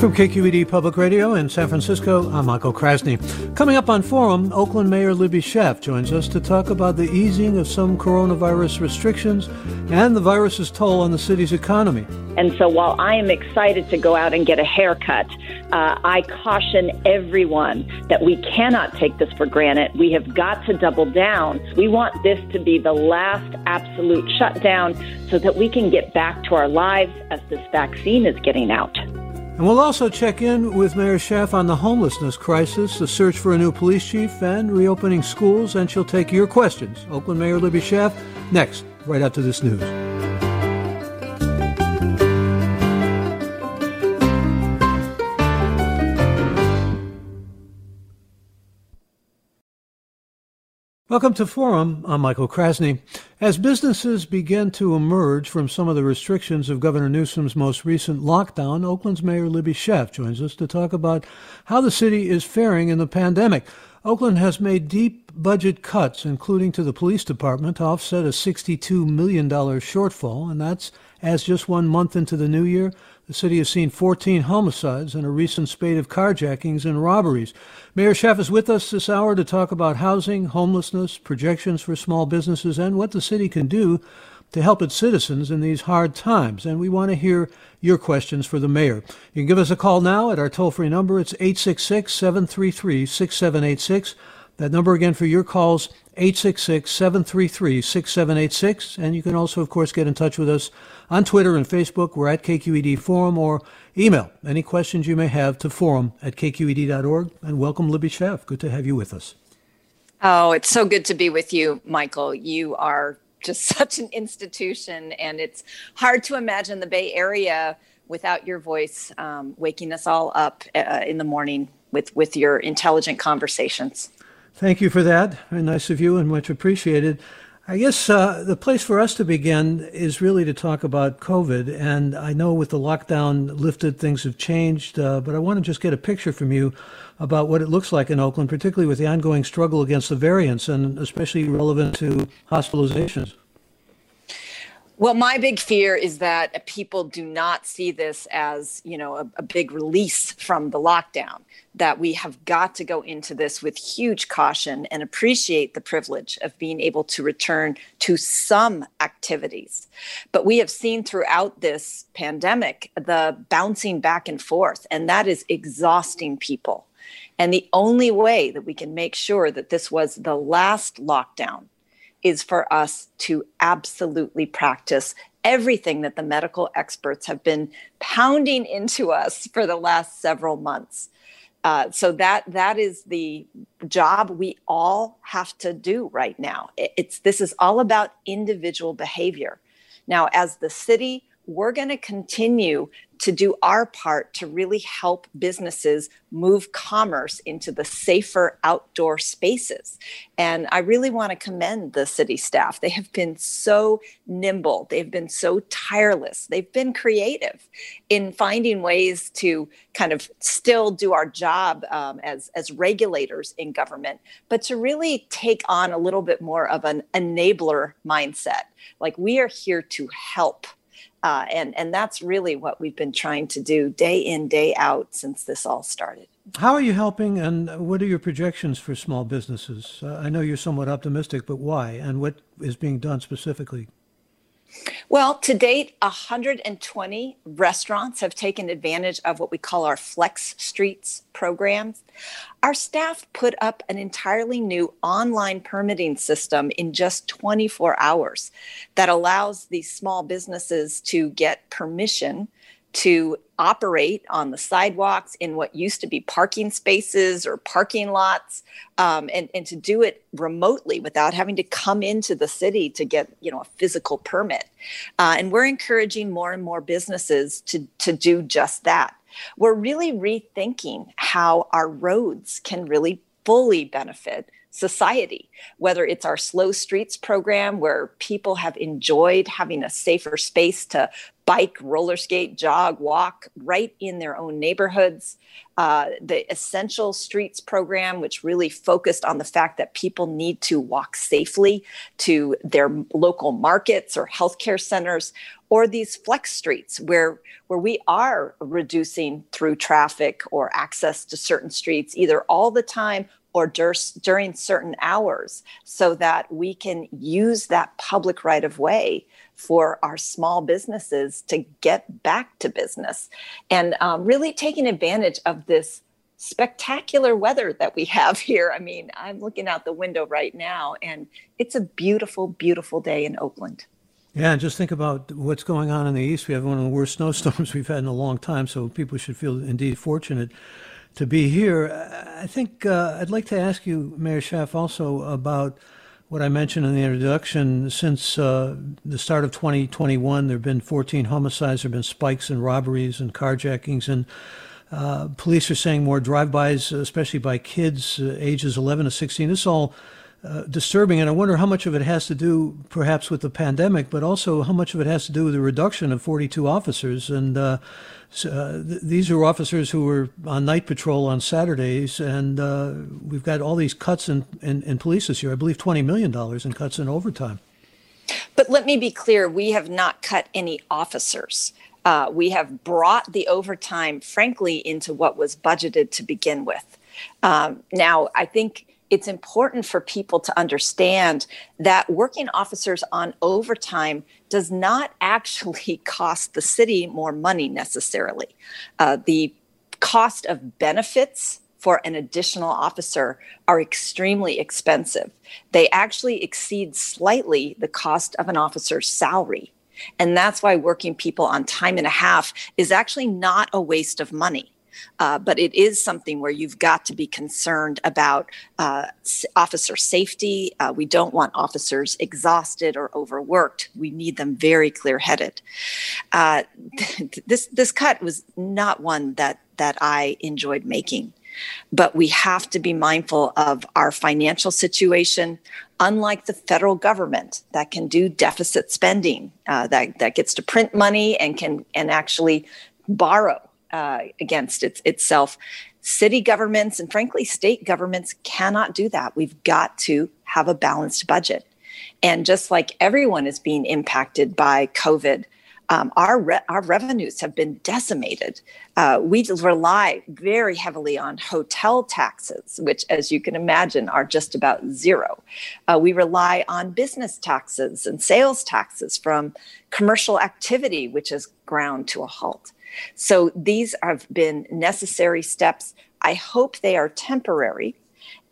From KQED Public Radio in San Francisco, I'm Michael Krasny. Coming up on Forum, Oakland Mayor Libby Schaaf joins us to talk about the easing of some coronavirus restrictions and the virus's toll on the city's economy. And so while I am excited to go out and get a haircut, uh, I caution everyone that we cannot take this for granted. We have got to double down. We want this to be the last absolute shutdown so that we can get back to our lives as this vaccine is getting out. And we'll also check in with Mayor Schaaf on the homelessness crisis, the search for a new police chief, and reopening schools. And she'll take your questions. Oakland Mayor Libby Schaaf, next, right after this news. Welcome to Forum. I'm Michael Krasny. As businesses begin to emerge from some of the restrictions of Governor Newsom's most recent lockdown, Oakland's Mayor Libby Schaaf joins us to talk about how the city is faring in the pandemic. Oakland has made deep budget cuts, including to the police department, to offset a $62 million shortfall, and that's as just one month into the new year, the city has seen 14 homicides and a recent spate of carjackings and robberies. Mayor Schaaf is with us this hour to talk about housing, homelessness, projections for small businesses, and what the city can do to help its citizens in these hard times. And we want to hear your questions for the mayor. You can give us a call now at our toll free number. It's 866 733 6786. That number again for your calls, 866 733 6786. And you can also, of course, get in touch with us on Twitter and Facebook. We're at KQED Forum or email any questions you may have to forum at kqed.org. And welcome, Libby Schaaf. Good to have you with us. Oh, it's so good to be with you, Michael. You are just such an institution, and it's hard to imagine the Bay Area without your voice um, waking us all up uh, in the morning with, with your intelligent conversations. Thank you for that. Very nice of you and much appreciated. I guess uh, the place for us to begin is really to talk about COVID. And I know with the lockdown lifted, things have changed, uh, but I want to just get a picture from you about what it looks like in Oakland, particularly with the ongoing struggle against the variants and especially relevant to hospitalizations. Well, my big fear is that people do not see this as, you know, a, a, big release from the lockdown. That we have got to go into this with huge caution and appreciate the privilege of being able to return to some activities. But we have seen throughout this pandemic the bouncing back and forth, and that is exhausting people. And the only way that we can make sure that this was the last lockdown is for us to absolutely practice everything that the medical experts have been pounding into us for the last several months. Uh, so that that is the job we all have to do right now. It's this is all about individual behavior. Now, as the city, we're going to continue to do our part to really help businesses move commerce into the safer outdoor spaces. And I really want to commend the city staff. They have been so nimble, they've been so tireless, they've been creative in finding ways to kind of still do our job um, as, as regulators in government, but to really take on a little bit more of an enabler mindset. Like we are here to help uh, and and that's really what we've been trying to do day in day out since this all started. How are you helping, and what are your projections for small businesses? Uh, I know you're somewhat optimistic, but why, and what is being done specifically? Well, to date, 120 restaurants have taken advantage of what we call our Flex Streets programs. Our staff put up an entirely new online permitting system in just 24 hours that allows these small businesses to get permission to operate on the sidewalks in what used to be parking spaces or parking lots um, and, and to do it remotely without having to come into the city to get you know a physical permit. Uh, and we're encouraging more and more businesses to, to do just that. We're really rethinking how our roads can really fully benefit society, whether it's our Slow Streets program, where people have enjoyed having a safer space to bike, roller skate, jog, walk right in their own neighborhoods. Uh, the Essential Streets program, which really focused on the fact that people need to walk safely to their local markets or healthcare centers, or these flex streets where where we are reducing through traffic or access to certain streets either all the time or dur- during certain hours so that we can use that public right of way for our small businesses to get back to business and um, really taking advantage of this spectacular weather that we have here. I mean, I'm looking out the window right now and it's a beautiful, beautiful day in Oakland. Yeah, and just think about what's going on in the east. We have one of the worst snowstorms we've had in a long time, so people should feel indeed fortunate to be here. I think uh, I'd like to ask you, Mayor Schaaf, also about what I mentioned in the introduction. Since uh, the start of 2021, there have been 14 homicides, there have been spikes in robberies and carjackings, and uh, police are saying more drive-bys, especially by kids uh, ages 11 to 16. This all uh, disturbing, and I wonder how much of it has to do, perhaps, with the pandemic, but also how much of it has to do with the reduction of 42 officers. And uh, uh, th- these are officers who were on night patrol on Saturdays, and uh, we've got all these cuts in, in, in police this year. I believe $20 million in cuts in overtime. But let me be clear we have not cut any officers. Uh, we have brought the overtime, frankly, into what was budgeted to begin with. Um, now, I think it's important for people to understand that working officers on overtime does not actually cost the city more money necessarily. Uh, the cost of benefits for an additional officer are extremely expensive. They actually exceed slightly the cost of an officer's salary. And that's why working people on time and a half is actually not a waste of money. Uh, but it is something where you've got to be concerned about uh, officer safety. Uh, we don't want officers exhausted or overworked. We need them very clear-headed. Uh, this this cut was not one that that I enjoyed making, but we have to be mindful of our financial situation. Unlike the federal government that can do deficit spending, uh, that that gets to print money and can and actually borrow uh, against its, itself. City governments and frankly, state governments cannot do that. We've got to have a balanced budget. And just like everyone is being impacted by COVID, um, our re- our revenues have been decimated. Uh, we rely very heavily on hotel taxes, which, as you can imagine, are just about zero. Uh, we rely on business taxes and sales taxes from commercial activity, which is ground to a halt. So these have been necessary steps. I hope they are temporary.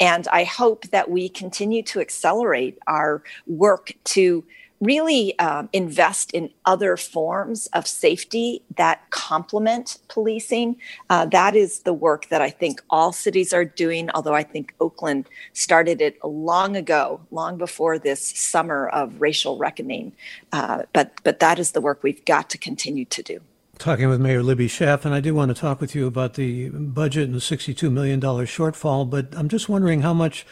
And I hope that we continue to accelerate our work to really um, invest in other forms of safety that complement policing. Uh, that is the work that I think all cities are doing, although I think Oakland started it long ago, long before this summer of racial reckoning. Uh, but, but that is the work we've got to continue to do talking with Mayor Libby Schaaf, and I do want to talk with you about the budget and the $62 million shortfall, but I'm just wondering how much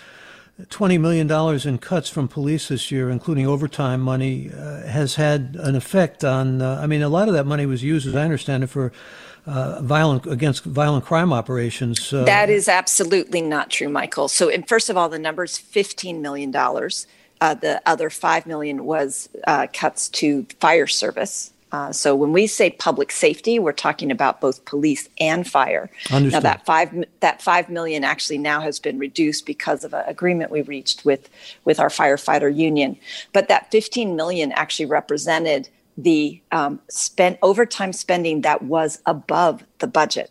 $20 million in cuts from police this year, including overtime money, uh, has had an effect on. Uh, I mean, a lot of that money was used, as I understand it, for uh, violent against violent crime operations. Uh, that is absolutely not true, Michael. So, and first of all, the number is $15 million. Uh, the other 5 million was uh, cuts to fire service Uh, so when we say public safety, we're talking about both police and fire. Understood. Now that five that five million actually now has been reduced because of an agreement we reached with with our firefighter union. But that 15 million actually represented the um, spent overtime spending that was above the budget.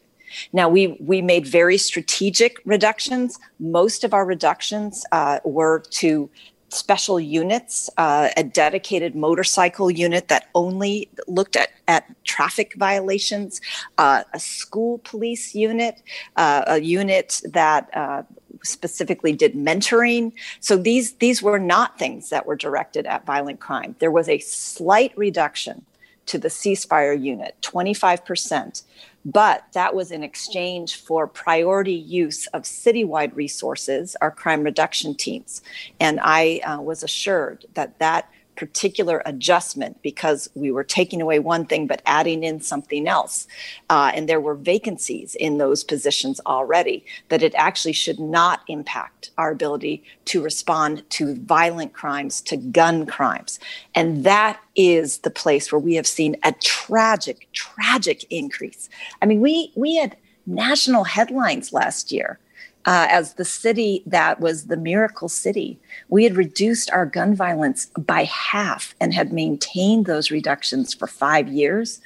Now we we made very strategic reductions. Most of our reductions uh, were to special units, uh, a dedicated motorcycle unit that only looked at, at traffic violations, uh, a school police unit, uh, a unit that uh, specifically did mentoring. So these these were not things that were directed at violent crime. There was a slight reduction to the ceasefire unit, 25 percent but that was in exchange for priority use of citywide resources, our crime reduction teams. And I uh, was assured that that particular adjustment because we were taking away one thing but adding in something else. Uh, and there were vacancies in those positions already, that it actually should not impact our ability to respond to violent crimes, to gun crimes. And that is the place where we have seen a tragic, tragic increase. I mean, we, we had national headlines last year uh, as the city that was the miracle city. We had reduced our gun violence by half and had maintained those reductions for five years.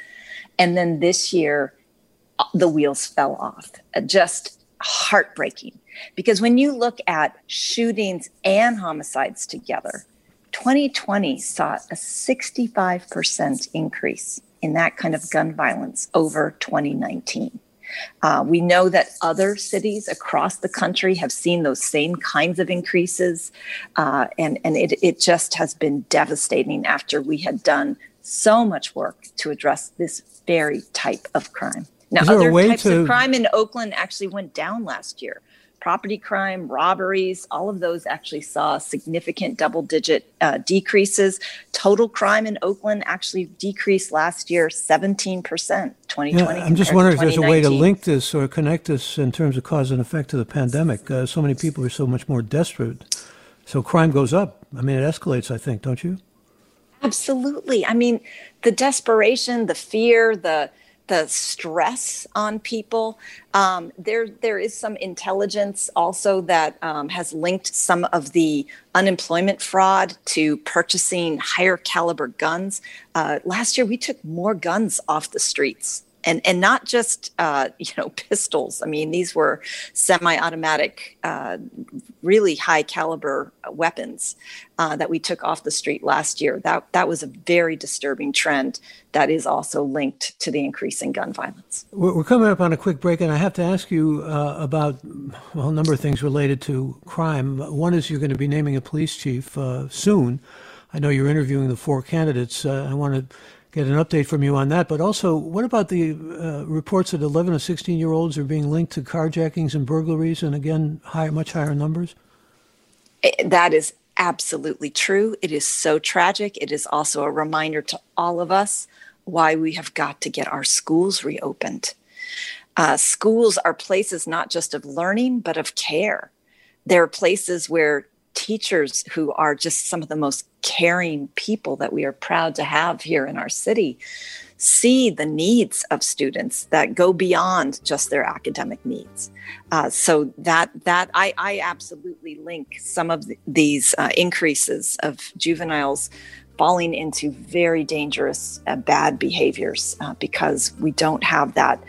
And then this year, uh, the wheels fell off. Uh, just heartbreaking. Because when you look at shootings and homicides together, 2020 saw a 65% increase in that kind of gun violence over 2019. Uh, we know that other cities across the country have seen those same kinds of increases, uh, and and it it just has been devastating after we had done so much work to address this very type of crime. Now, other types to... of crime in Oakland actually went down last year property crime, robberies, all of those actually saw significant double digit uh, decreases. Total crime in Oakland actually decreased last year 17%, 2020. Yeah, I'm just wondering if there's a way to link this or connect this in terms of cause and effect to the pandemic. Uh, so many people are so much more desperate. So crime goes up. I mean, it escalates, I think, don't you? Absolutely. I mean, the desperation, the fear, the the stress on people. Um, there, there is some intelligence also that um, has linked some of the unemployment fraud to purchasing higher caliber guns. Uh, last year, we took more guns off the streets and and not just uh, you know pistols. I mean, these were semi-automatic, uh, really high caliber weapons uh, that we took off the street last year. That that was a very disturbing trend. That is also linked to the increase in gun violence. We're coming up on a quick break, and I have to ask you uh, about well, a number of things related to crime. One is you're going to be naming a police chief uh, soon. I know you're interviewing the four candidates. Uh, I want to get an update from you on that. But also, what about the uh, reports that 11 or 16 year olds are being linked to carjackings and burglaries, and again, high, much higher numbers? That is absolutely true. It is so tragic. It is also a reminder to all of us why we have got to get our schools reopened. Uh, schools are places not just of learning, but of care. They're places where teachers who are just some of the most caring people that we are proud to have here in our city see the needs of students that go beyond just their academic needs. Uh, so that that I, I absolutely link some of the, these uh, increases of juveniles falling into very dangerous uh, bad behaviors uh, because we don't have that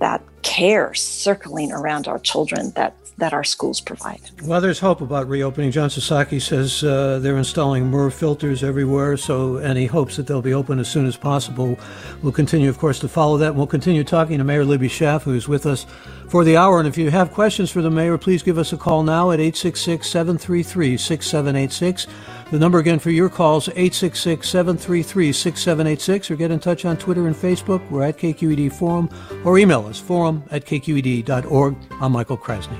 that care circling around our children that that our schools provide. Well, there's hope about reopening. John Sasaki says uh, they're installing MERV filters everywhere, so he hopes that they'll be open as soon as possible. We'll continue, of course, to follow that. We'll continue talking to Mayor Libby Schaaf, who's with us for the hour. And if you have questions for the mayor, please give us a call now at 866 733 6786. The number again for your calls, 866 733 6786, or get in touch on Twitter and Facebook. We're at KQED Forum, or email us, forum at kqed.org. I'm Michael Krasny.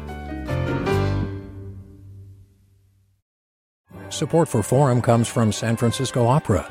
Support for Forum comes from San Francisco Opera.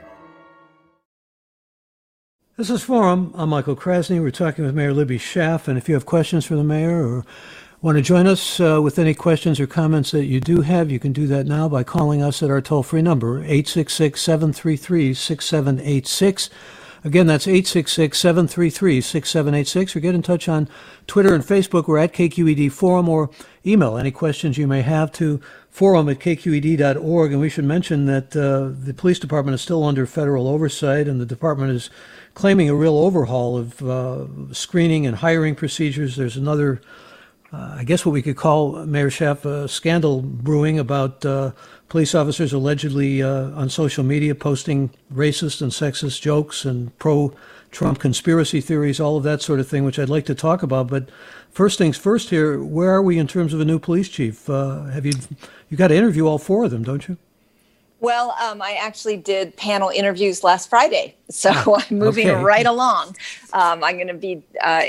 This is Forum. I'm Michael Krasny. We're talking with Mayor Libby Schaaf. And if you have questions for the mayor or want to join us uh, with any questions or comments that you do have, you can do that now by calling us at our toll free number, 866 733 6786. Again, that's 866 733 6786. Or get in touch on Twitter and Facebook. We're at KQED Forum or email any questions you may have to forum at kqed.org. And we should mention that uh, the police department is still under federal oversight, and the department is claiming a real overhaul of uh, screening and hiring procedures. There's another, uh, I guess, what we could call Mayor Schaaf a scandal brewing about uh, police officers allegedly uh, on social media posting racist and sexist jokes and pro Trump conspiracy theories, all of that sort of thing, which I'd like to talk about. But first things first here, where are we in terms of a new police chief? Uh, have you you got to interview all four of them, don't you? Well, um, I actually did panel interviews last Friday, so ah, I'm moving okay. right along. Um, I'm going to be uh,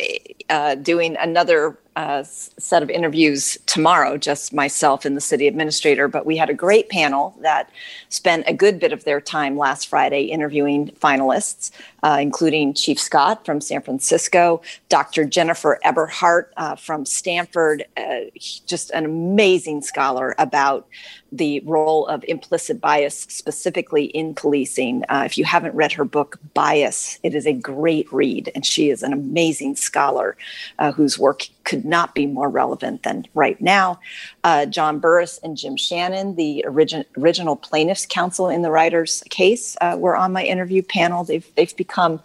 uh, doing another uh, set of interviews tomorrow, just myself and the city administrator. But we had a great panel that spent a good bit of their time last Friday interviewing finalists, uh, including Chief Scott from San Francisco, Dr. Jennifer Eberhardt uh, from Stanford, uh, just an amazing scholar about the role of implicit bias specifically in policing. Uh, if you haven't read her book, Bias, it is a great read, and she is an amazing scholar uh, whose work could not be more relevant than right now. Uh, John Burris and Jim Chanin, the origin, original plaintiffs' counsel in the Riders' case, uh, were on my interview panel. They've they've become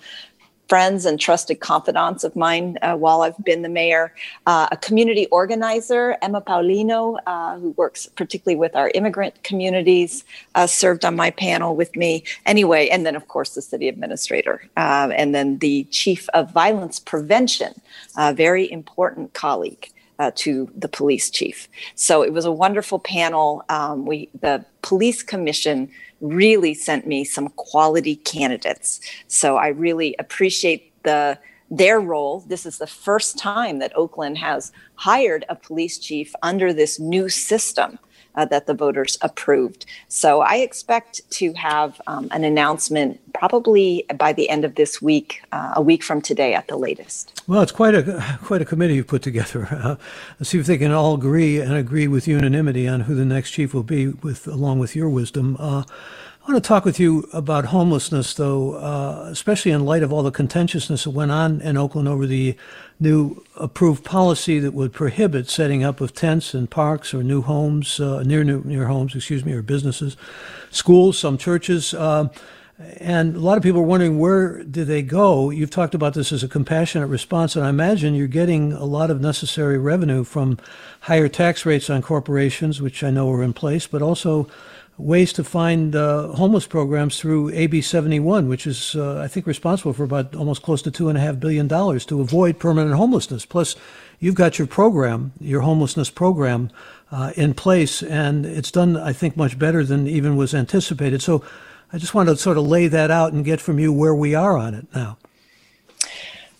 friends and trusted confidants of mine uh, while I've been the mayor. Uh, a community organizer, Emma Paulino, uh, who works particularly with our immigrant communities, uh, served on my panel with me. Anyway, and then of course the city administrator, uh, and then the chief of violence prevention, a very important colleague. Uh, to the police chief. So it was a wonderful panel. Um, we the police commission really sent me some quality candidates. So I really appreciate the their role. This is the first time that Oakland has hired a police chief under this new system uh, that the voters approved. So I expect to have um, an announcement probably by the end of this week, uh, a week from today at the latest. Well, it's quite a quite a committee you've put together. Uh, let's see if they can all agree and agree with unanimity on who the next chief will be, with along with your wisdom. I want to talk with you about homelessness, though, uh, especially in light of all the contentiousness that went on in Oakland over the new approved policy that would prohibit setting up of tents in parks or new homes, uh, near new, near homes, excuse me, or businesses, schools, some churches. Uh, and a lot of people are wondering where do they go? You've talked about this as a compassionate response, and I imagine you're getting a lot of necessary revenue from higher tax rates on corporations, which I know are in place, but also ways to find uh, homeless programs through AB 71, which is, uh, I think, responsible for about almost close to $2.5 billion to avoid permanent homelessness. Plus, you've got your program, your homelessness program, uh, in place, and it's done, I think, much better than even was anticipated. So I just want to sort of lay that out and get from you where we are on it now.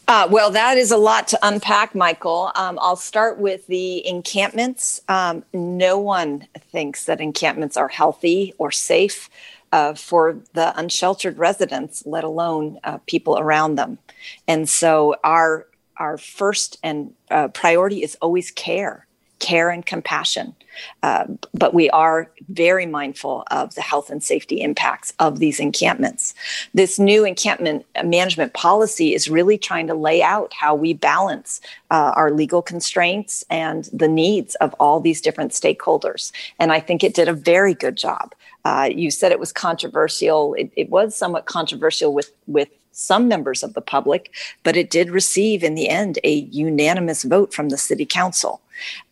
Uh, well, that is a lot to unpack, Michael. Um, I'll start with the encampments. Um, no one thinks that encampments are healthy or safe uh, for the unsheltered residents, let alone uh, people around them. And so, our our first and uh, priority is always care care and compassion. Uh, but we are very mindful of the health and safety impacts of these encampments. This new encampment management policy is really trying to lay out how we balance uh, our legal constraints and the needs of all these different stakeholders. And I think it did a very good job. Uh, you said it was controversial. It, it was somewhat controversial with with some members of the public, but it did receive in the end a unanimous vote from the city council.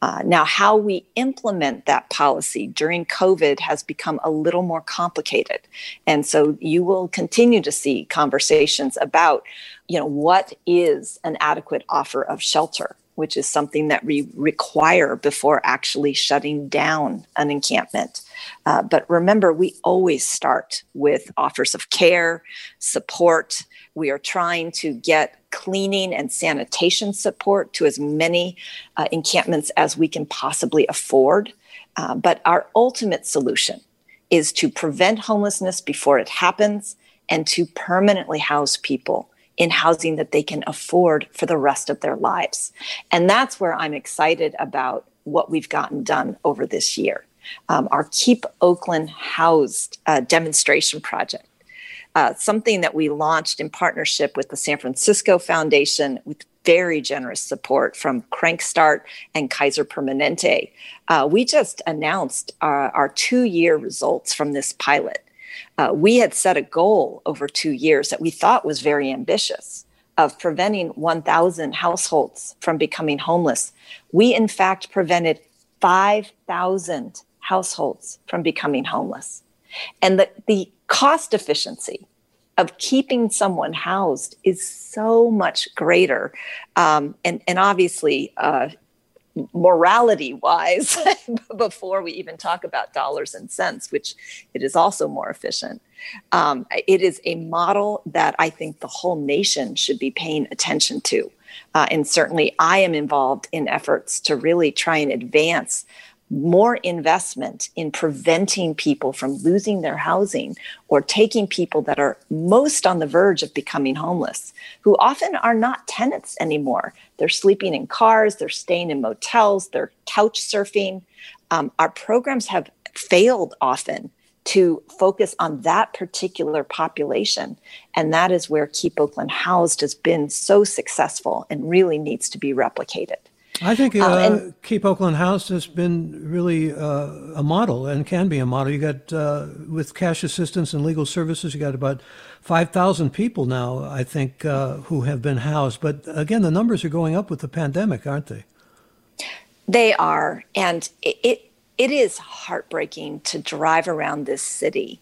Uh, now, how we implement that policy during COVID has become a little more complicated. And so you will continue to see conversations about, you know, what is an adequate offer of shelter? Which is something that we require before actually shutting down an encampment. Uh, but remember, we always start with offers of care, support, we are trying to get cleaning and sanitation support to as many uh, encampments as we can possibly afford. Uh, but our ultimate solution is to prevent homelessness before it happens and to permanently house people in housing that they can afford for the rest of their lives. And that's where I'm excited about what we've gotten done over this year. Um, our Keep Oakland Housed uh, demonstration project uh, something that we launched in partnership with the San Francisco Foundation with very generous support from Crankstart and Kaiser Permanente. Uh, we just announced our, our two year results from this pilot. Uh, we had set a goal over two years that we thought was very ambitious of preventing 1,000 households from becoming homeless. We, in fact, prevented 5,000 households from becoming homeless. And the, the cost efficiency of keeping someone housed is so much greater. Um, and, and obviously, uh, morality wise, before we even talk about dollars and cents, which it is also more efficient. Um, it is a model that I think the whole nation should be paying attention to. Uh, and certainly, I am involved in efforts to really try and advance more investment in preventing people from losing their housing or taking people that are most on the verge of becoming homeless, who often are not tenants anymore. They're sleeping in cars, they're staying in motels, they're couch surfing. Um, our programs have failed often to focus on that particular population. And that is where Keep Oakland Housed has been so successful and really needs to be replicated. I think uh, uh, and, Keep Oakland Housed has been really uh, a model and can be a model. You got uh, with cash assistance and legal services, you got about five thousand people now, I think, uh, who have been housed. But again, the numbers are going up with the pandemic, aren't they? They are, and it, it, it is heartbreaking to drive around this city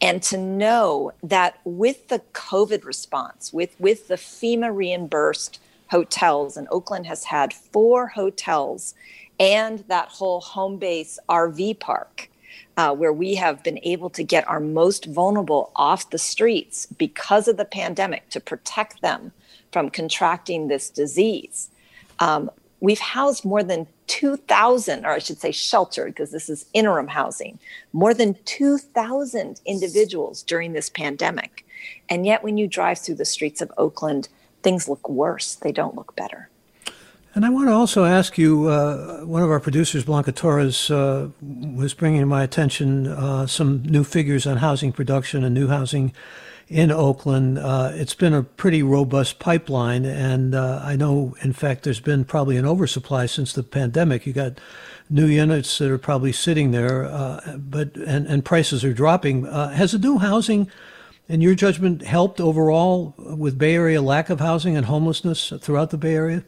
and to know that with the COVID response, with with the FEMA reimbursed hotels, and Oakland has had four hotels and that whole home base RV park. Uh, where we have been able to get our most vulnerable off the streets because of the pandemic to protect them from contracting this disease. Um, we've housed more than 2,000, or I should say sheltered, because this is interim housing, more than 2,000 individuals during this pandemic. And yet, when you drive through the streets of Oakland, things look worse. They don't look better. And I want to also ask you uh, one of our producers, Blanca Torres, uh, was bringing to my attention uh, some new figures on housing production and new housing in Oakland. Uh, it's been a pretty robust pipeline, and uh, I know, in fact, there's been probably an oversupply since the pandemic. You got new units that are probably sitting there, uh, but and, and prices are dropping. has the new housing in your judgment, helped overall with Bay Area lack of housing and homelessness throughout the Bay Area?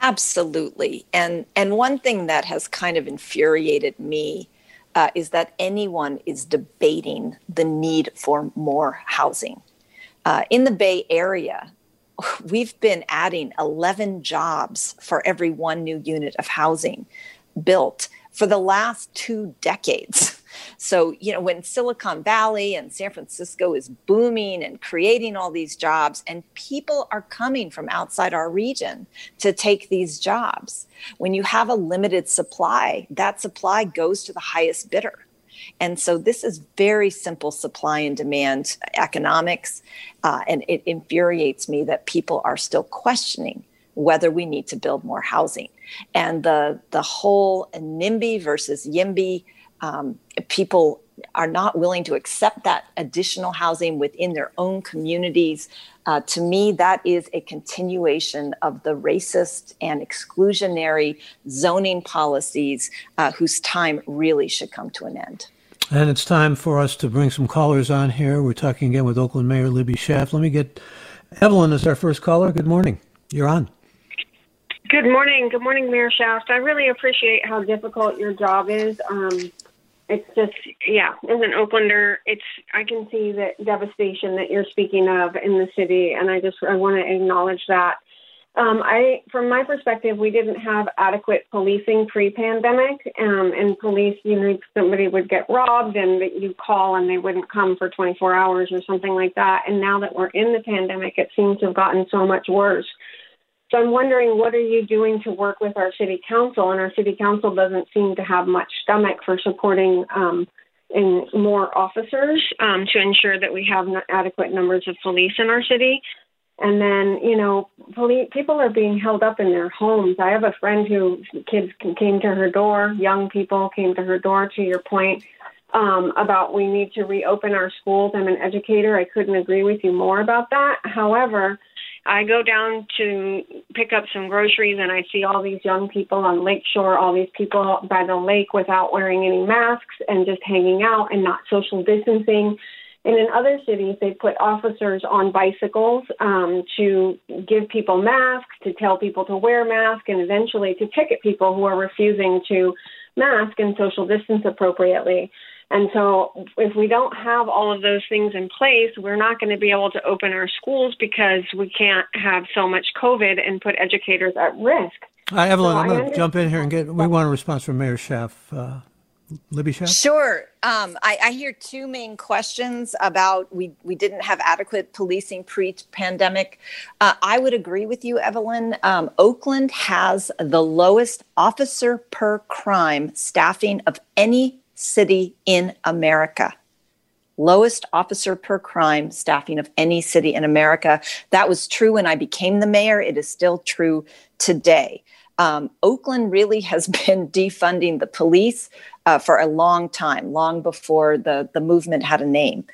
Absolutely. And and one thing that has kind of infuriated me uh, is that anyone is debating the need for more housing. Uh, in the Bay Area, we've been adding 11 jobs for every one new unit of housing built for the last two decades. So, you know, when Silicon Valley and San Francisco is booming and creating all these jobs, and people are coming from outside our region to take these jobs, when you have a limited supply, that supply goes to the highest bidder. And so this is very simple supply and demand economics. Uh, and it infuriates me that people are still questioning whether we need to build more housing. And the, the whole NIMBY versus YIMBY um, people are not willing to accept that additional housing within their own communities. Uh, to me, that is a continuation of the racist and exclusionary zoning policies uh, whose time really should come to an end. And it's time for us to bring some callers on here. We're talking again with Oakland Mayor Libby Schaaf. Let me get Evelyn as our first caller. Good morning. You're on. Good morning. Good morning, Mayor Schaaf. I really appreciate how difficult your job is. Um, it's just, yeah, as an Oaklander, it's I can see the devastation that you're speaking of in the city, and I just I want to acknowledge that. Um, I, from my perspective, we didn't have adequate policing pre-pandemic, um, and police, you know, somebody would get robbed, and you call, and they wouldn't come for 24 hours or something like that. And now that we're in the pandemic, it seems to have gotten so much worse. So I'm wondering, what are you doing to work with our city council? And our city council doesn't seem to have much stomach for supporting um, in more officers um, to ensure that we have adequate numbers of police in our city. And then, you know, police, people are being held up in their homes. I have a friend who kids came to her door, young people came to her door, to your point, um, about we need to reopen our schools. I'm an educator. I couldn't agree with you more about that. However, I go down to pick up some groceries and I see all these young people on Lakeshore, all these people by the lake without wearing any masks and just hanging out and not social distancing. And in other cities, they put officers on bicycles um, to give people masks, to tell people to wear masks, and eventually to ticket people who are refusing to mask and social distance appropriately. And so, if we don't have all of those things in place, we're not going to be able to open our schools because we can't have so much COVID and put educators at risk. Hi, Evelyn, so I'm going to jump in here and get. We want a response from Mayor Schaaf. Uh, Libby Schaaf? Sure. Um, I, I, hear two main questions about we, we didn't have adequate policing pre pandemic. Uh, I would agree with you, Evelyn. Um, Oakland has the lowest officer per crime staffing of any city in America. Lowest officer per crime staffing of any city in America. That was true when I became the mayor. It is still true today. Um, Oakland really has been defunding the police uh, for a long time, long before the, the movement had a name.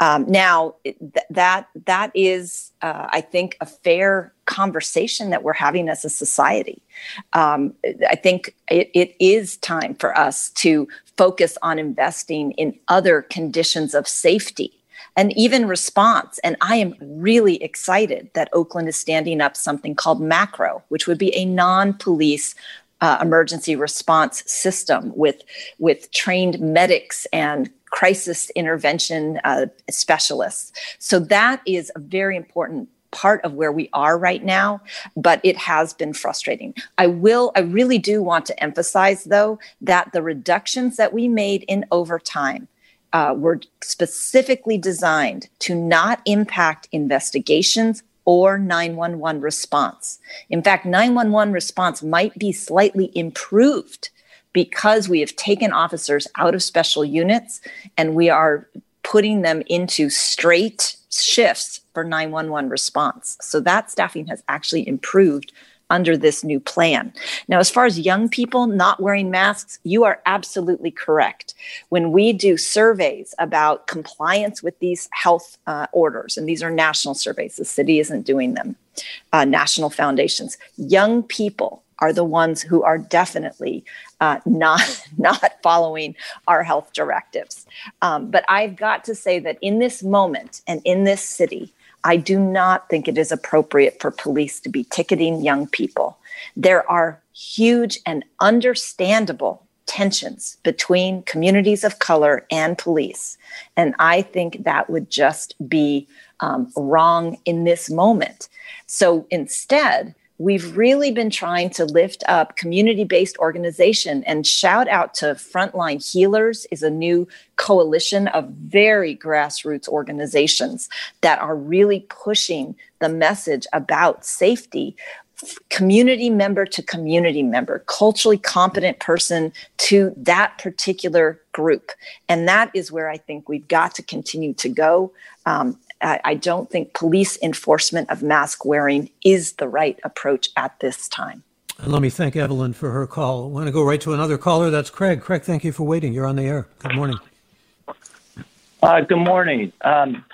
Um, now, th- that that is, uh, I think, a fair conversation that we're having as a society. Um, I think it, it is time for us to focus on investing in other conditions of safety and even response. And I am really excited that Oakland is standing up something called MACRO, which would be a non police uh, emergency response system with with trained medics and crisis intervention uh, specialists. So that is a very important part of where we are right now but it has been frustrating i will i really do want to emphasize though that the reductions that we made in overtime uh, were specifically designed to not impact investigations or 911 response. In fact, 911 response might be slightly improved because we have taken officers out of special units and we are putting them into straight shifts for 911 response. So that staffing has actually improved under this new plan. Now, as far as young people not wearing masks, you are absolutely correct. When we do surveys about compliance with these health uh, orders, and these are national surveys, the city isn't doing them, uh, national foundations, young people are the ones who are definitely uh, not not following our health directives. Um, but I've got to say that in this moment and in this city, I do not think it is appropriate for police to be ticketing young people. There are huge and understandable tensions between communities of color and police. And I think that would just be um, wrong in this moment. So instead, we've really been trying to lift up community-based organization and shout out to frontline healers is a new coalition of very grassroots organizations that are really pushing the message about safety community member to community member, culturally competent person to that particular group. And that is where I think we've got to continue to go. Um, I don't think police enforcement of mask wearing is the right approach at this time. And let me thank Evelyn for her call. I want to go right to another caller. That's Craig. Craig, thank you for waiting. You're on the air. Good morning. Uh, good morning. Um,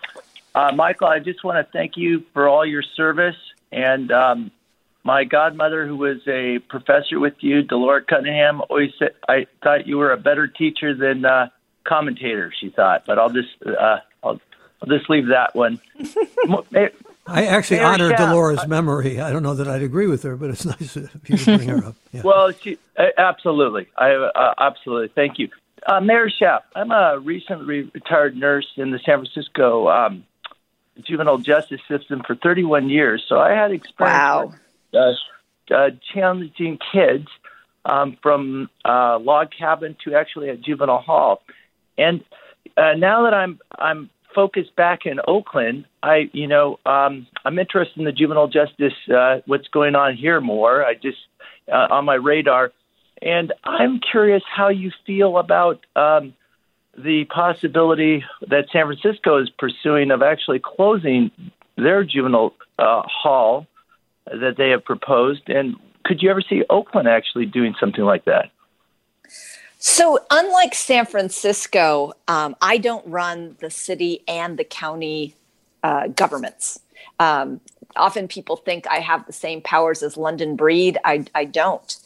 uh, Michael, I just want to thank you for all your service. And um, my godmother, who was a professor with you, Delora Cunningham, always said I thought you were a better teacher than uh, commentator. She thought, but I'll just uh, I'll, I'll just leave that one. I actually Mayor honor Schaaf, Dolores' memory. I don't know that I'd agree with her, but it's nice of you to bring her up. Yeah. Well, she, uh, absolutely. I uh, absolutely. Thank you, uh, Mayor Schaaf. I'm a recently retired nurse in the San Francisco um, juvenile justice system for 31 years, so I had experience Wow. with uh, uh, challenging kids um, from uh, log cabin to actually a juvenile hall. And uh, now that I'm I'm focused back in Oakland, I you know um, I'm interested in the juvenile justice uh, what's going on here more. I just uh, on my radar, and I'm curious how you feel about um, the possibility that San Francisco is pursuing of actually closing their juvenile uh, hall that they have proposed, and could you ever see Oakland actually doing something like that? So, unlike San Francisco, um, I don't run the city and the county uh, governments. Um, often people think I have the same powers as London Breed. I, I don't.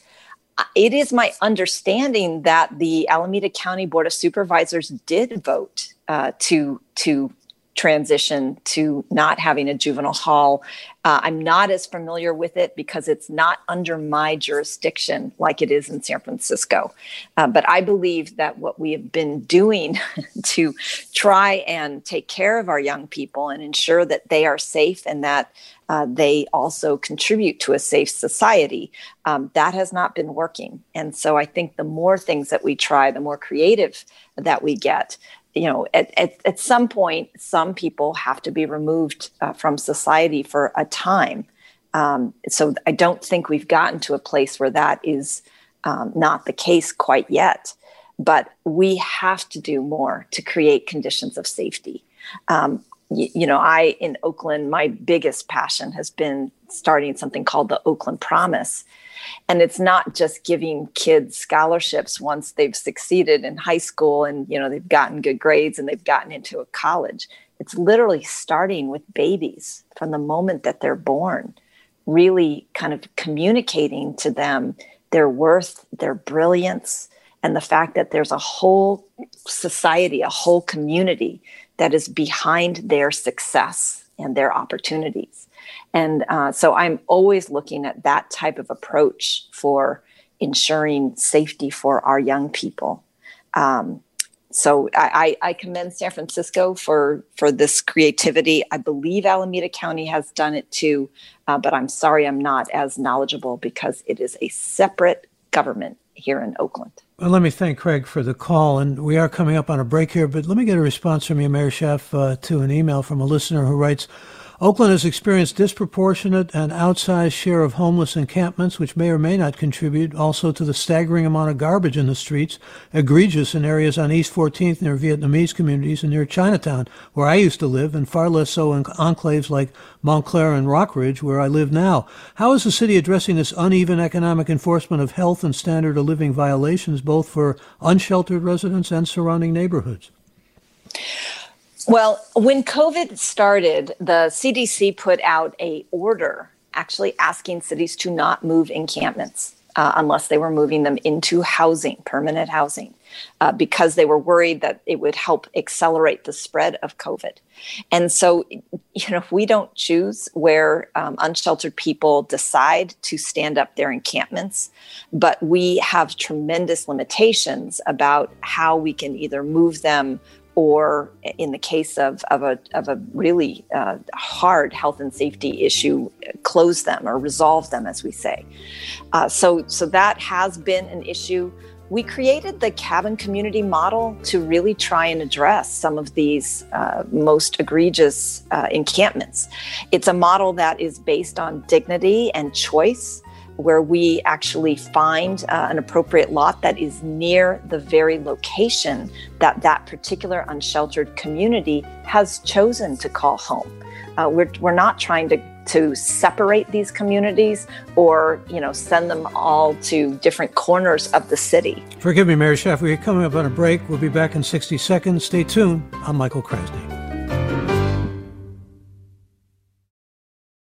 Uh, It is my understanding that the Alameda County Board of Supervisors did vote uh, to to transition to not having a juvenile hall. Uh, I'm not as familiar with it because it's not under my jurisdiction like it is in San Francisco. Uh, but I believe that what we have been doing to try and take care of our young people and ensure that they are safe and that uh, they also contribute to a safe society, um, that has not been working. And so I think the more things that we try, the more creative that we get, you know, at, at, at some point, some people have to be removed uh, from society for a time. Um, so I don't think we've gotten to a place where that is um, not the case quite yet. But we have to do more to create conditions of safety. Um, y- you know, I in Oakland, my biggest passion has been starting something called the Oakland Promise. And it's not just giving kids scholarships once they've succeeded in high school and you know they've gotten good grades and they've gotten into a college. It's literally starting with babies from the moment that they're born, really kind of communicating to them their worth, their brilliance, and the fact that there's a whole society, a whole community that is behind their success and their opportunities. And uh, so I'm always looking at that type of approach for ensuring safety for our young people. Um, so I, I commend San Francisco for for this creativity. I believe Alameda County has done it too, uh, but I'm sorry I'm not as knowledgeable because it is a separate government here in Oakland. Well, let me thank Craig for the call, and we are coming up on a break here, but let me get a response from you, Mayor Schaaf, uh, to an email from a listener who writes, Oakland has experienced disproportionate and outsized share of homeless encampments, which may or may not contribute also to the staggering amount of garbage in the streets, egregious in areas on East 14th near Vietnamese communities and near Chinatown, where I used to live, and far less so in enclaves like Montclair and Rockridge, where I live now. How is the city addressing this uneven economic enforcement of health and standard of living violations, both for unsheltered residents and surrounding neighborhoods? Well, when COVID started, the CDC put out a order actually asking cities to not move encampments uh, unless they were moving them into housing, permanent housing, uh, because they were worried that it would help accelerate the spread of COVID. And so, you know, if we don't choose where um, unsheltered people decide to stand up their encampments, but we have tremendous limitations about how we can either move them or in the case of, of, a, of a really uh, hard health and safety issue, close them or resolve them, as we say. Uh, so, so that has been an issue. We created the cabin community model to really try and address some of these uh, most egregious uh, encampments. It's a model that is based on dignity and choice where we actually find uh, an appropriate lot that is near the very location that that particular unsheltered community has chosen to call home. Uh, we're, we're not trying to, to separate these communities or you know send them all to different corners of the city. Forgive me, Mayor Schaaf. We're coming up on a break. We'll be back in 60 seconds. Stay tuned. I'm Michael Krasny.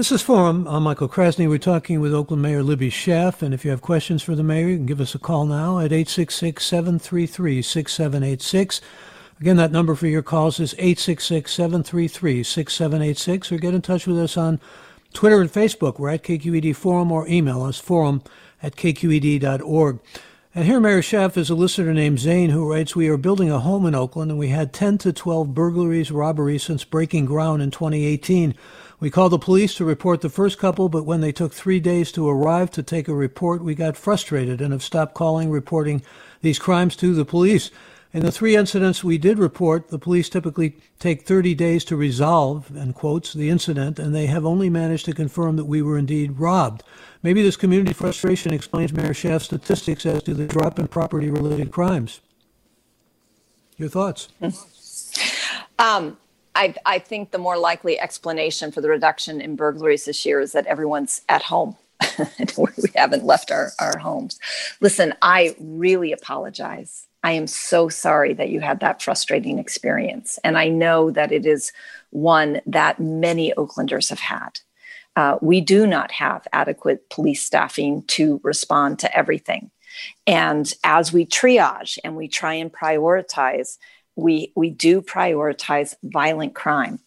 This is Forum. I'm Michael Krasny. We're talking with Oakland Mayor Libby Schaaf. And if you have questions for the mayor, you can give us a call now at 866 733 6786. Again, that number for your calls is 866 733 6786. Or get in touch with us on Twitter and Facebook. We're at KQED Forum or email us forum at kqed.org. And here, Mayor Schaaf is a listener named Zane who writes, We are building a home in Oakland and we had 10 to 12 burglaries, robberies since breaking ground in 2018. We called the police to report the first couple, but when they took three days to arrive to take a report, we got frustrated and have stopped calling, reporting these crimes to the police. In the three incidents we did report, the police typically take 30 days to resolve, in quotes, the incident, and they have only managed to confirm that we were indeed robbed. Maybe this community frustration explains Mayor Schaaf's statistics as to the drop in property related crimes. Your thoughts? Um, I, I think the more likely explanation for the reduction in burglaries this year is that everyone's at home. we haven't left our, our homes. Listen, I really apologize. I am so sorry that you had that frustrating experience. And I know that it is one that many Oaklanders have had. Uh, we do not have adequate police staffing to respond to everything. And as we triage and we try and prioritize, we we do prioritize violent crime.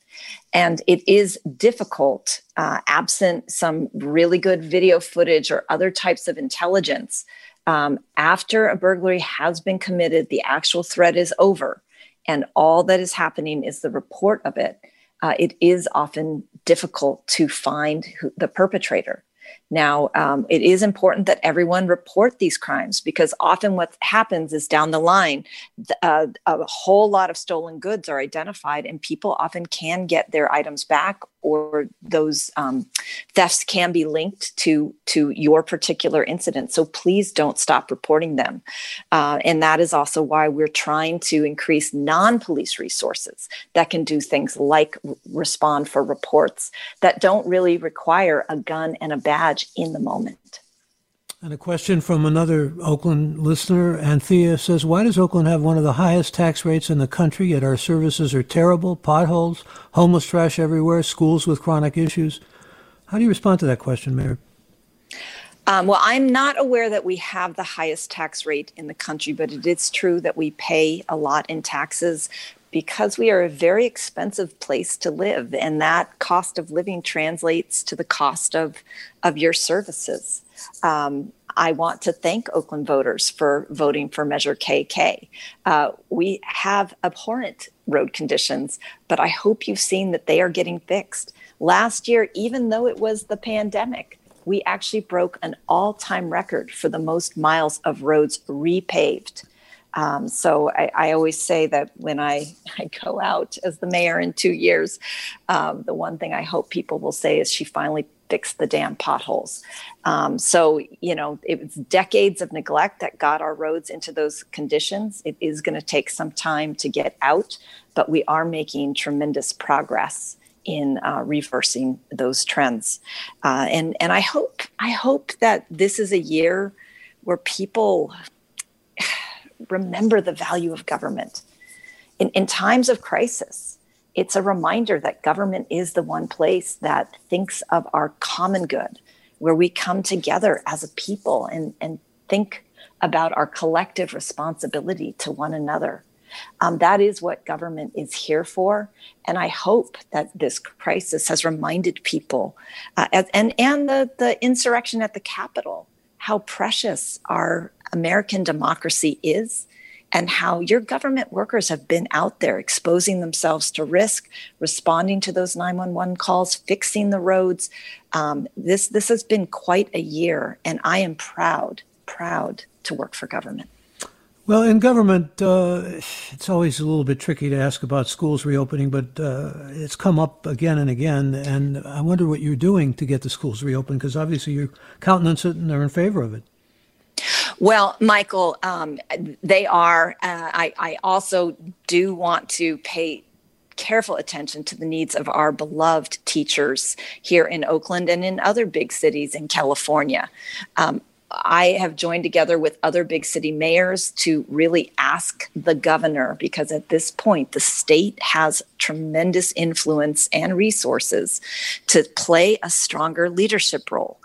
And it is difficult uh, absent some really good video footage or other types of intelligence um, after a burglary has been committed the actual threat is over. And all that is happening is the report of it. Uh, it is often difficult to find who, the perpetrator now, um, it is important that everyone report these crimes because often what happens is down the line, uh, a whole lot of stolen goods are identified, and people often can get their items back or those um, thefts can be linked to to your particular incident. So please don't stop reporting them, uh, and that is also why we're trying to increase non-police resources that can do things like respond for reports that don't really require a gun and a badge in the moment. And a question from another Oakland listener, Anthea says, Why does Oakland have one of the highest tax rates in the country, yet our services are terrible? Potholes, homeless trash everywhere, schools with chronic issues. How do you respond to that question, Mayor? Um, well, I'm not aware that we have the highest tax rate in the country, but it is true that we pay a lot in taxes because we are a very expensive place to live, and that cost of living translates to the cost of, of your services. Um, I want to thank Oakland voters for voting for Measure KK. Uh, we have abhorrent road conditions, but I hope you've seen that they are getting fixed. Last year, even though it was the pandemic, we actually broke an all time record for the most miles of roads repaved. Um, so I, I, always say that when I, I go out as the mayor in two years, um, the one thing I hope people will say is she finally fixed the damn potholes. Um, so, you know, it was decades of neglect that got our roads into those conditions. It is going to take some time to get out, but we are making tremendous progress in uh, reversing those trends. Uh, and and I hope I hope that this is a year where people remember the value of government in, in times of crisis it's a reminder that government is the one place that thinks of our common good, where we come together as a people and, and think about our collective responsibility to one another. Um, that is what government is here for. And I hope that this crisis has reminded people uh, and, and the, the insurrection at the Capitol how precious our American democracy is and how your government workers have been out there exposing themselves to risk, responding to those 911 calls, fixing the roads. Um, this this has been quite a year, and I am proud, proud to work for government. Well, in government, uh, it's always a little bit tricky to ask about schools reopening, but uh, it's come up again and again. And I wonder what you're doing to get the schools reopened, because obviously you countenance it and are in favor of it. Well, Michael, um, they are. Uh, I, I also do want to pay careful attention to the needs of our beloved teachers here in Oakland and in other big cities in California. Um, I have joined together with other big city mayors to really ask the governor, because at this point, the state has tremendous influence and resources to play a stronger leadership role.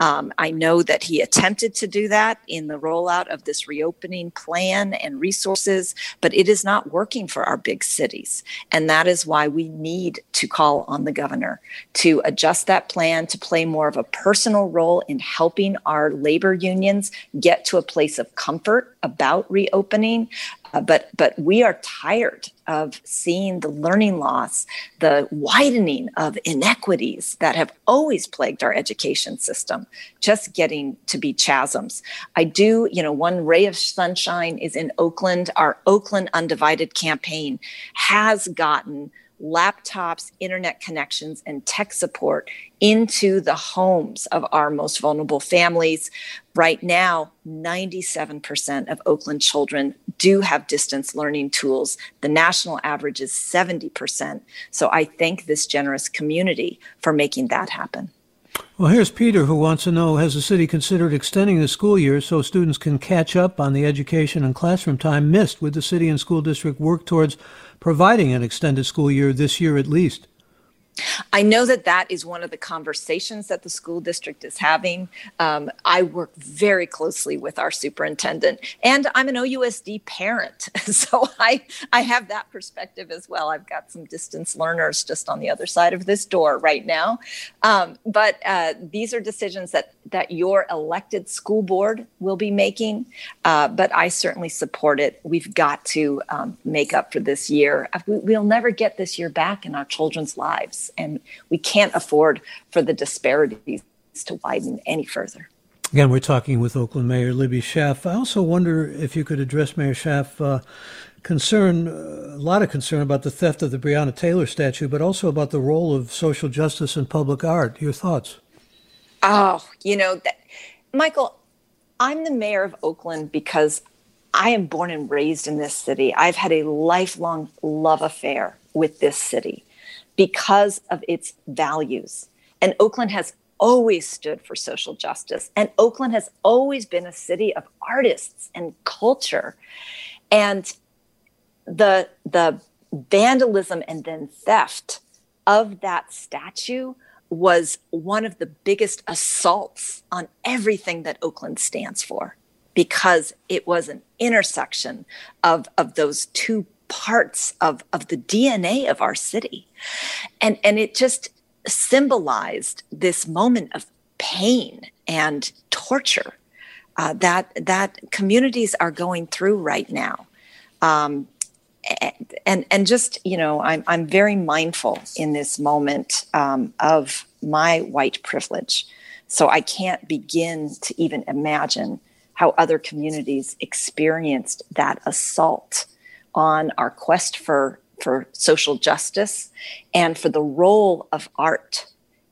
Um, I know that he attempted to do that in the rollout of this reopening plan and resources, but it is not working for our big cities. And that is why we need to call on the governor to adjust that plan to play more of a personal role in helping our labor unions get to a place of comfort about reopening, uh, but but we are tired of seeing the learning loss, the widening of inequities that have always plagued our education system, just getting to be chasms. I do, you know, one ray of sunshine is in Oakland. Our Oakland Undivided campaign has gotten laptops, internet connections, and tech support into the homes of our most vulnerable families. Right now, 97% of Oakland children do have distance learning tools. The national average is 70%. So I thank this generous community for making that happen. Well, here's Peter who wants to know Has the city considered extending the school year so students can catch up on the education and classroom time missed? Would the city and school district work towards providing an extended school year this year at least? I know that that is one of the conversations that the school district is having. Um, I work very closely with our superintendent, and I'm an OUSD parent, so I I have that perspective as well. I've got some distance learners just on the other side of this door right now, um, but uh, these are decisions that that your elected school board will be making. Uh, but I certainly support it. We've got to um, make up for this year. We'll never get this year back in our children's lives and we can't afford for the disparities to widen any further. Again, we're talking with Oakland Mayor Libby Schaaf. I also wonder if you could address Mayor Schaaf uh, concern, uh, a lot of concern about the theft of the Breonna Taylor statue, but also about the role of social justice in public art. Your thoughts? Oh, you know, that, Michael, I'm the mayor of Oakland because I am born and raised in this city. I've had a lifelong love affair with this city because of its values. And Oakland has always stood for social justice. And Oakland has always been a city of artists and culture. And the, the vandalism and then theft of that statue was one of the biggest assaults on everything that Oakland stands for because it was an intersection of, of those two parts of, of the DNA of our city. And, and it just symbolized this moment of pain and torture uh, that, that communities are going through right now. Um, and and just you know I'm I'm very mindful in this moment um, of my white privilege, so I can't begin to even imagine how other communities experienced that assault on our quest for for social justice and for the role of art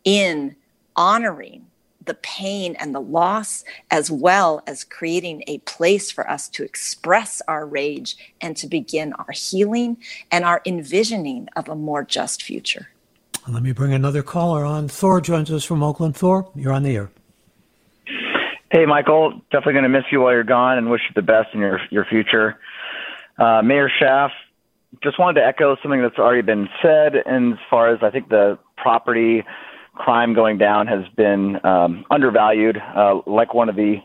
in honoring the pain and the loss, as well as creating a place for us to express our rage and to begin our healing and our envisioning of a more just future. Let me bring another caller on. Thor joins us from Oakland. Thor, you're on the air. Hey, Michael. Definitely going to miss you while you're gone and wish you the best in your, your future. Uh, Mayor Schaaf, just wanted to echo something that's already been said. And as far as I think the property crime going down has been um, undervalued, uh, like one of the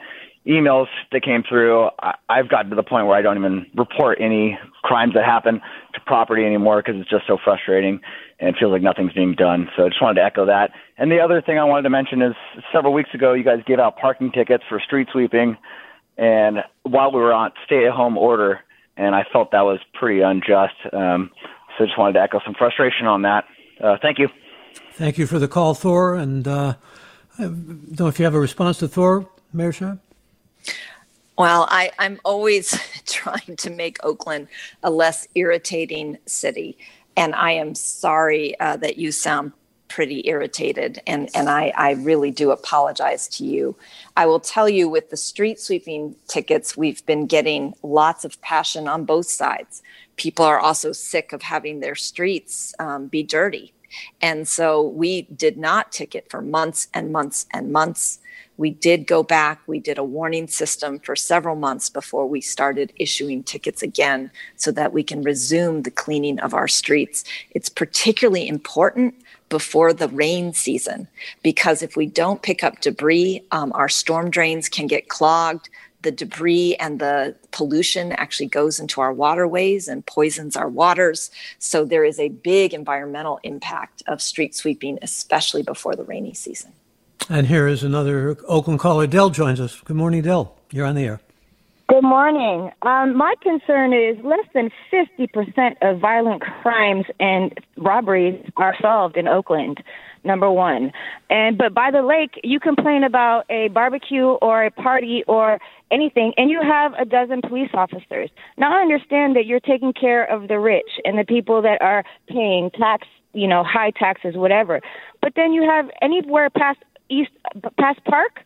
emails that came through, I, I've gotten to the point where I don't even report any crimes that happen to property anymore because it's just so frustrating and it feels like nothing's being done. So I just wanted to echo that. And the other thing I wanted to mention is several weeks ago, you guys gave out parking tickets for street sweeping. And while we were on stay at home order, and I felt that was pretty unjust. Um, so just wanted to echo some frustration on that. Uh, thank you. Thank you for the call, Thor. And uh, I don't know if you have a response to Thor, Mayor Schaaf. Well, I, I'm always trying to make Oakland a less irritating city. And I am sorry uh, that you sound pretty irritated, and, and I, I really do apologize to you. I will tell you with the street sweeping tickets, we've been getting lots of passion on both sides. People are also sick of having their streets um, be dirty. And so we did not ticket for months and months and months. We did go back. We did a warning system for several months before we started issuing tickets again so that we can resume the cleaning of our streets. It's particularly important before the rain season because if we don't pick up debris, um, our storm drains can get clogged. The debris and the pollution actually goes into our waterways and poisons our waters. So there is a big environmental impact of street sweeping, especially before the rainy season. And here is another Oakland caller. Dell joins us. Good morning, Dell. You're on the air. Good morning. Um, my concern is less than 50% of violent crimes and robberies are solved in Oakland, number one. And but by the lake, you complain about a barbecue or a party or anything, and you have a dozen police officers. Now I understand that you're taking care of the rich and the people that are paying tax, you know, high taxes, whatever. But then you have anywhere past East past Park,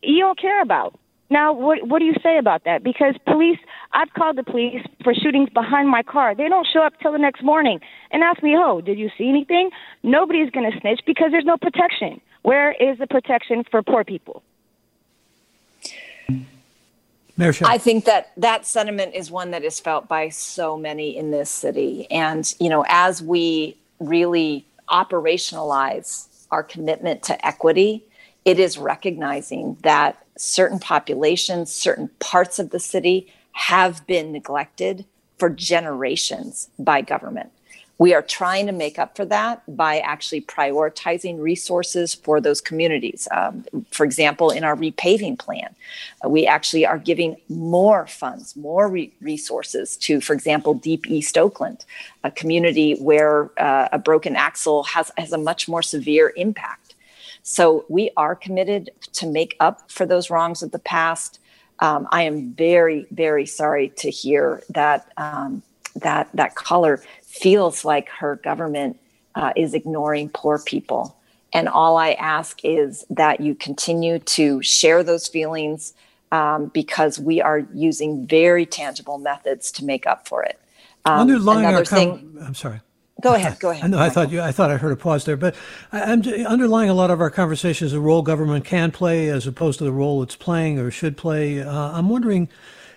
you don't care about. Now, what what do you say about that? Because police, I've called the police for shootings behind my car. They don't show up till the next morning and ask me, "Oh, did you see anything?" Nobody's going to snitch because there's no protection. Where is the protection for poor people? Mayor I think that that sentiment is one that is felt by so many in this city, and you know, as we really operationalize our commitment to equity, it is recognizing that certain populations, certain parts of the city have been neglected for generations by government. We are trying to make up for that by actually prioritizing resources for those communities. Um, for example, in our repaving plan, uh, we actually are giving more funds, more re- resources to, for example, Deep East Oakland, a community where uh, a broken axle has, has a much more severe impact. So we are committed to make up for those wrongs of the past. Um, I am very, very sorry to hear that um, that that caller feels like her government uh, is ignoring poor people. And all I ask is that you continue to share those feelings um, because we are using very tangible methods to make up for it. Um, Underlying our com- thing, I'm sorry. Go ahead. Go ahead. I know. I thought you. I thought I heard a pause there, but I, am underlying a lot of our conversations the role government can play as opposed to the role it's playing or should play. Uh, I'm wondering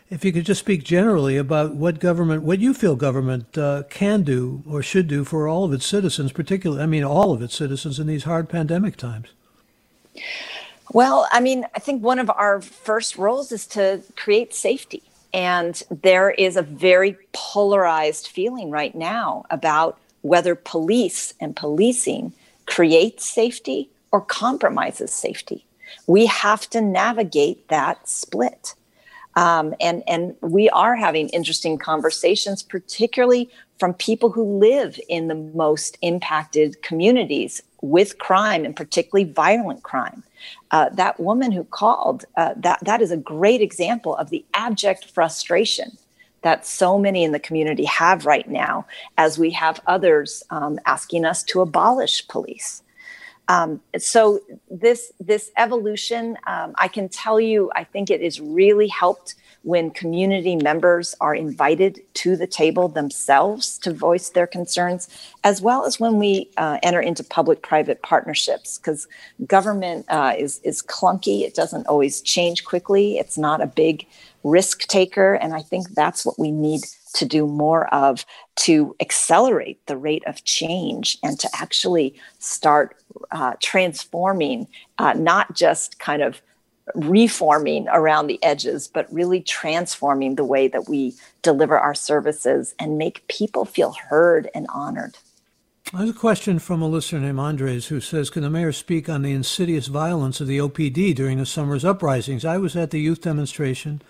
if you could just speak generally about what government, what you feel government uh, can do or should do for all of its citizens, particularly, I mean, all of its citizens in these hard pandemic times. Well, I mean, I think one of our first roles is to create safety. And there is a very polarized feeling right now about whether police and policing creates safety or compromises safety. We have to navigate that split. Um, and, and we are having interesting conversations, particularly from people who live in the most impacted communities with crime and particularly violent crime. Uh, that woman who called, uh, that, that is a great example of the abject frustration that so many in the community have right now, as we have others um, asking us to abolish police. Um, so this this evolution, um, I can tell you, I think it is really helped when community members are invited to the table themselves to voice their concerns, as well as when we uh, enter into public-private partnerships, because government uh, is is clunky. It doesn't always change quickly. It's not a big risk taker. And I think that's what we need to do more of to accelerate the rate of change and to actually start uh, transforming, uh, not just kind of reforming around the edges, but really transforming the way that we deliver our services and make people feel heard and honored. There's a question from a listener named Andres who says, Can the mayor speak on the insidious violence of the OPD during the summer's uprisings? I was at the youth demonstration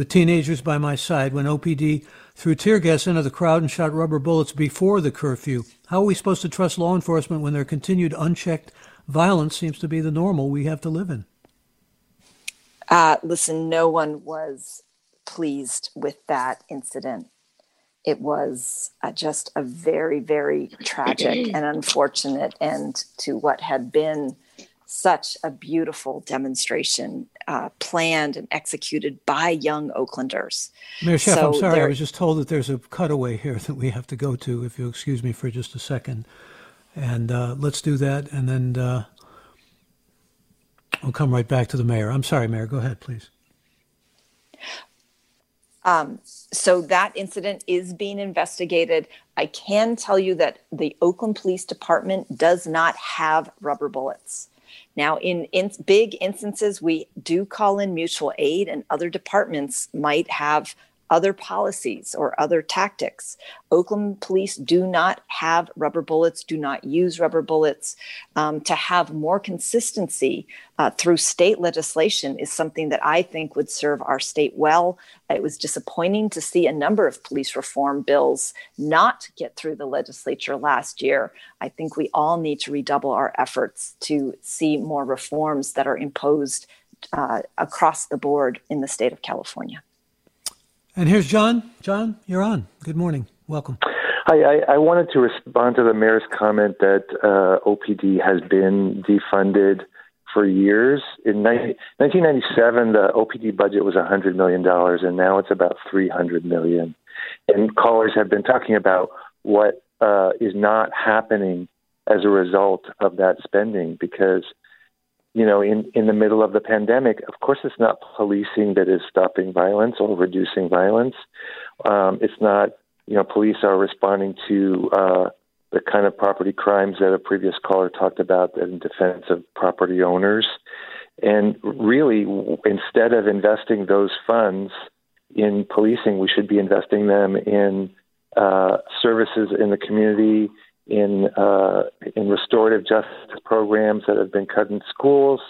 with teenagers by my side when OPD threw tear gas into the crowd and shot rubber bullets before the curfew. How are we supposed to trust law enforcement when their continued unchecked violence seems to be the normal we have to live in? Uh, listen, no one was pleased with that incident. it was uh, just a very, very tragic and unfortunate end to what had been such a beautiful demonstration uh, planned and executed by young Oaklanders. Mayor Schaaf, so I'm sorry, there, I was just told that there's a cutaway here that we have to go to, if you'll excuse me for just a second. And uh, let's do that, and then uh, we'll come right back to the mayor. I'm sorry, Mayor, go ahead, please. Um, so that incident is being investigated. I can tell you that the Oakland Police Department does not have rubber bullets. Now, in, in big instances, we do call in mutual aid, and other departments might have other policies or other tactics. Oakland police do not have rubber bullets, do not use rubber bullets. Um, to have more consistency uh, through state legislation is something that I think would serve our state well. It was disappointing to see a number of police reform bills not get through the legislature last year. I think we all need to redouble our efforts to see more reforms that are imposed uh, across the board in the state of California. And here's John. John, you're on. Good morning. Welcome. Hi, I, I wanted to respond to the mayor's comment that uh, OPD has been defunded for years. In 19, 1997, the OPD budget was $100 million, and now it's about 300 million. And callers have been talking about what uh, is not happening as a result of that spending because – you know, in, in the middle of the pandemic, of course, it's not policing that is stopping violence or reducing violence. Um, it's not, you know, police are responding to uh, the kind of property crimes that a previous caller talked about in defense of property owners. And really, instead of investing those funds in policing, we should be investing them in uh, services in the community, in uh, in restorative justice programs that have been cut in schools,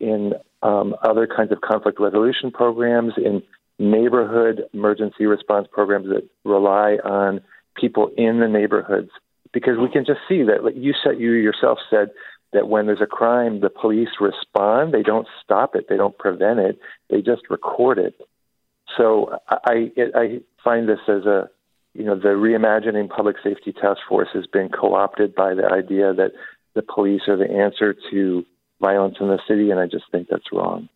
in um, other kinds of conflict resolution programs, in neighborhood emergency response programs that rely on people in the neighborhoods. Because we can just see that like you said, you yourself said that when there's a crime, the police respond. They don't stop it. They don't prevent it. They just record it. So I, I, I find this as a you know, the reimagining public safety task force has been co-opted by the idea that the police are the answer to violence in the city, and I just think that's wrong.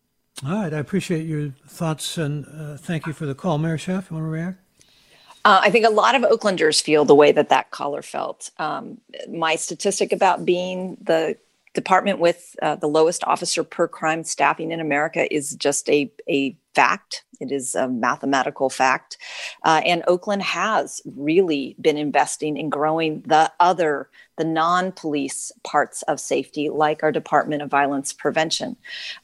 All right, I appreciate your thoughts and uh, thank you for the call, Mayor Schaaf. You want to react? Uh, I think a lot of Oaklanders feel the way that that caller felt. Um, my statistic about being the department with uh, the lowest officer per crime staffing in America is just a, a fact. It is a mathematical fact. Uh, and Oakland has really been investing in growing the other, the non police parts of safety, like our Department of Violence Prevention.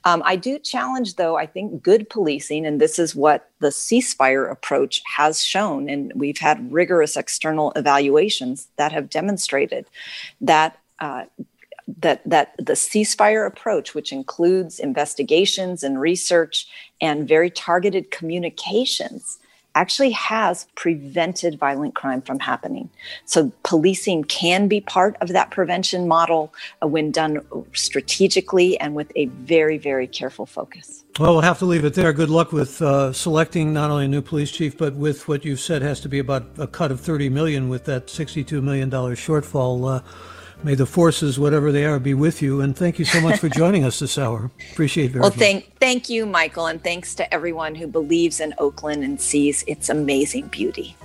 Um, I do challenge, though, I think good policing, and this is what the ceasefire approach has shown. And we've had rigorous external evaluations that have demonstrated that. Uh, that that the ceasefire approach, which includes investigations and research and very targeted communications, actually has prevented violent crime from happening. So policing can be part of that prevention model uh, when done strategically and with a very very careful focus. Well, we'll have to leave it there. Good luck with uh, selecting not only a new police chief, but with what you've said has to be about a cut of 30 million with that 62 million dollar shortfall. Uh, May the forces, whatever they are, be with you. And thank you so much for joining us this hour. Appreciate it very well, much. Well, thank, thank you, Michael, and thanks to everyone who believes in Oakland and sees its amazing beauty.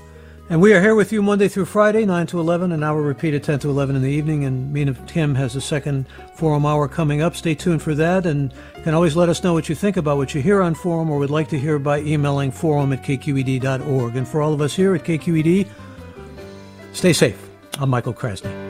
And we are here with you Monday through Friday, 9 to 11, an hour repeated 10 to 11 in the evening. And Mina Kim has a second Forum Hour coming up. Stay tuned for that. And you can always let us know what you think about what you hear on Forum or would like to hear by emailing forum at kqed.org. And for all of us here at KQED, stay safe. I'm Michael Krasny.